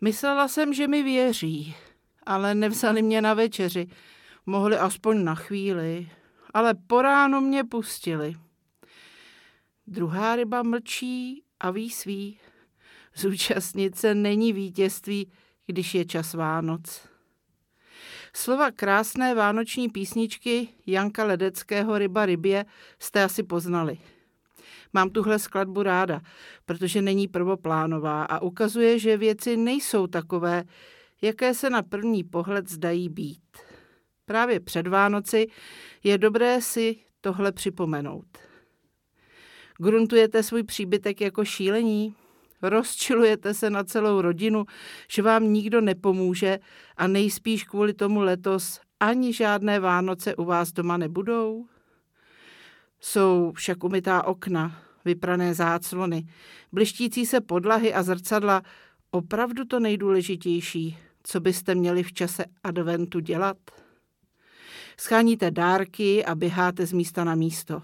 Myslela jsem, že mi věří, ale nevzali mě na večeři. Mohli aspoň na chvíli, ale po ránu mě pustili. Druhá ryba mlčí a ví svý. Zúčastnit se není vítězství, když je čas Vánoc. Slova krásné vánoční písničky Janka Ledeckého Ryba rybě jste asi poznali. Mám tuhle skladbu ráda, protože není prvoplánová a ukazuje, že věci nejsou takové, jaké se na první pohled zdají být. Právě před Vánoci je dobré si tohle připomenout. Gruntujete svůj příbytek jako šílení? Rozčilujete se na celou rodinu, že vám nikdo nepomůže a nejspíš kvůli tomu letos ani žádné Vánoce u vás doma nebudou? Jsou však umytá okna, vyprané záclony, blištící se podlahy a zrcadla opravdu to nejdůležitější, co byste měli v čase adventu dělat? Scháníte dárky a běháte z místa na místo.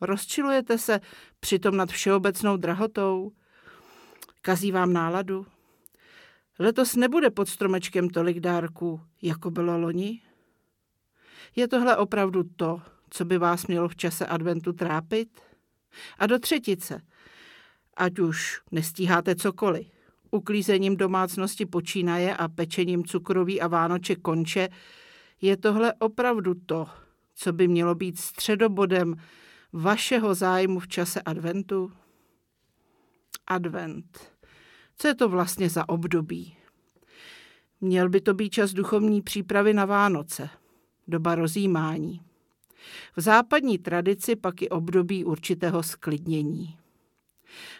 Rozčilujete se přitom nad všeobecnou drahotou? Kazí vám náladu? Letos nebude pod stromečkem tolik dárků, jako bylo loni? Je tohle opravdu to, co by vás mělo v čase adventu trápit? A do třetice, ať už nestíháte cokoliv, uklízením domácnosti počínaje a pečením cukroví a vánoče konče, je tohle opravdu to, co by mělo být středobodem vašeho zájmu v čase adventu? Advent. Co je to vlastně za období? Měl by to být čas duchovní přípravy na Vánoce, doba rozjímání. V západní tradici pak i období určitého sklidnění.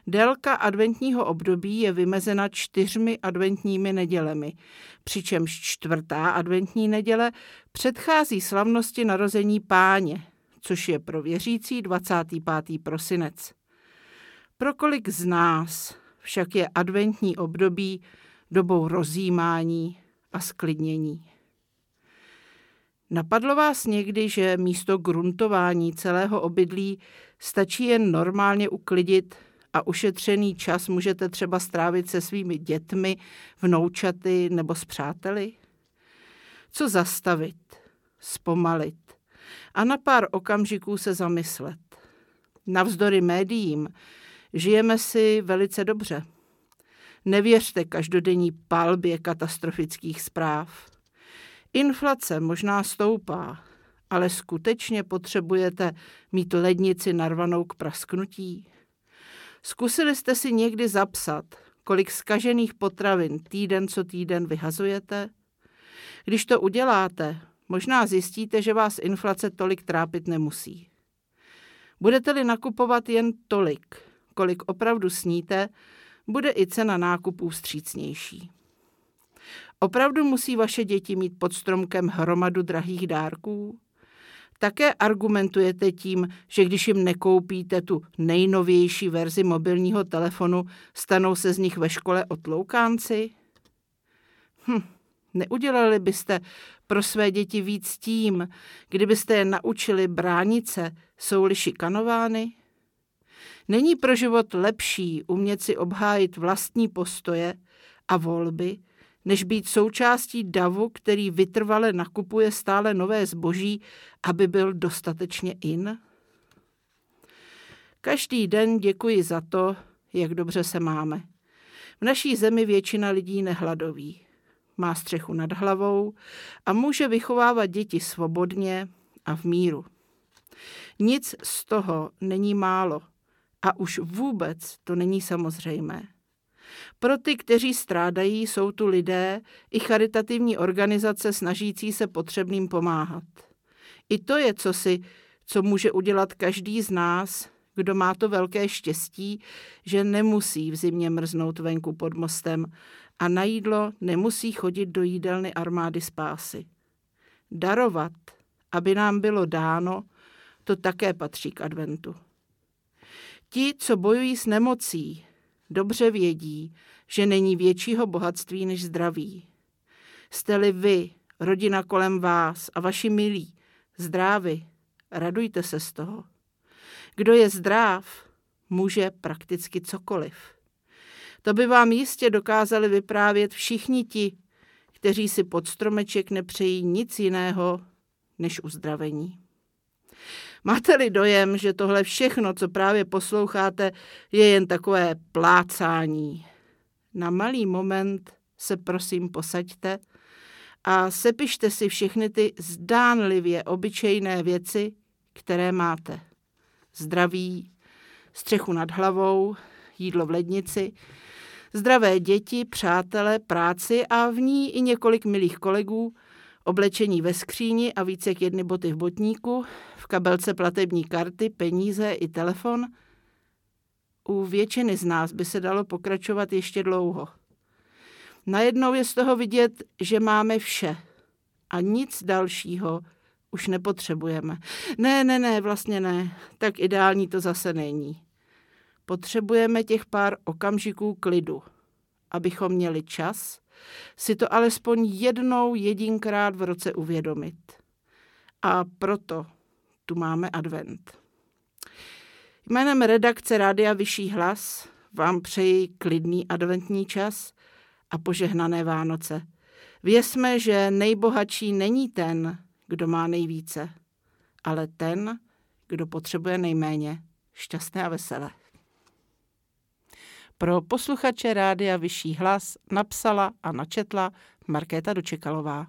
Délka adventního období je vymezena čtyřmi adventními nedělemi, přičemž čtvrtá adventní neděle předchází slavnosti narození páně, což je pro věřící 25. prosinec. Pro kolik z nás však je adventní období dobou rozjímání a sklidnění. Napadlo vás někdy, že místo gruntování celého obydlí stačí jen normálně uklidit a ušetřený čas můžete třeba strávit se svými dětmi, vnoučaty nebo s přáteli? Co zastavit, zpomalit a na pár okamžiků se zamyslet? Navzdory médiím žijeme si velice dobře. Nevěřte každodenní palbě katastrofických zpráv. Inflace možná stoupá, ale skutečně potřebujete mít lednici narvanou k prasknutí? Zkusili jste si někdy zapsat, kolik skažených potravin týden co týden vyhazujete? Když to uděláte, možná zjistíte, že vás inflace tolik trápit nemusí. Budete-li nakupovat jen tolik, kolik opravdu sníte, bude i cena nákupů vstřícnější. Opravdu musí vaše děti mít pod stromkem hromadu drahých dárků? Také argumentujete tím, že když jim nekoupíte tu nejnovější verzi mobilního telefonu, stanou se z nich ve škole otloukánci? Hm, neudělali byste pro své děti víc tím, kdybyste je naučili bránit se, jsou-li šikanovány? Není pro život lepší umět si obhájit vlastní postoje a volby, než být součástí davu, který vytrvale nakupuje stále nové zboží, aby byl dostatečně in? Každý den děkuji za to, jak dobře se máme. V naší zemi většina lidí nehladoví. Má střechu nad hlavou a může vychovávat děti svobodně a v míru. Nic z toho není málo a už vůbec to není samozřejmé. Pro ty, kteří strádají, jsou tu lidé i charitativní organizace snažící se potřebným pomáhat. I to je cosi, co může udělat každý z nás, kdo má to velké štěstí, že nemusí v zimě mrznout venku pod mostem a na jídlo nemusí chodit do jídelny armády spásy. Darovat, aby nám bylo dáno, to také patří k adventu. Ti, co bojují s nemocí, dobře vědí, že není většího bohatství než zdraví. Jste-li vy, rodina kolem vás a vaši milí, zdraví, radujte se z toho. Kdo je zdrav, může prakticky cokoliv. To by vám jistě dokázali vyprávět všichni ti, kteří si pod stromeček nepřejí nic jiného než uzdravení. Máte-li dojem, že tohle všechno, co právě posloucháte, je jen takové plácání? Na malý moment se prosím posaďte a sepište si všechny ty zdánlivě obyčejné věci, které máte. Zdraví, střechu nad hlavou, jídlo v lednici, zdravé děti, přátele, práci a v ní i několik milých kolegů, oblečení ve skříni a více jak jedny boty v botníku, v kabelce platební karty, peníze i telefon. U většiny z nás by se dalo pokračovat ještě dlouho. Najednou je z toho vidět, že máme vše a nic dalšího už nepotřebujeme. Ne, ne, ne, vlastně ne, tak ideální to zase není. Potřebujeme těch pár okamžiků klidu, abychom měli čas si to alespoň jednou jedinkrát v roce uvědomit. A proto tu máme advent. Jménem redakce Rádia Vyšší hlas vám přeji klidný adventní čas a požehnané Vánoce. Věsme, že nejbohatší není ten, kdo má nejvíce, ale ten, kdo potřebuje nejméně. Šťastné a veselé. Pro posluchače Rádia Vyšší hlas napsala a načetla Markéta Dočekalová.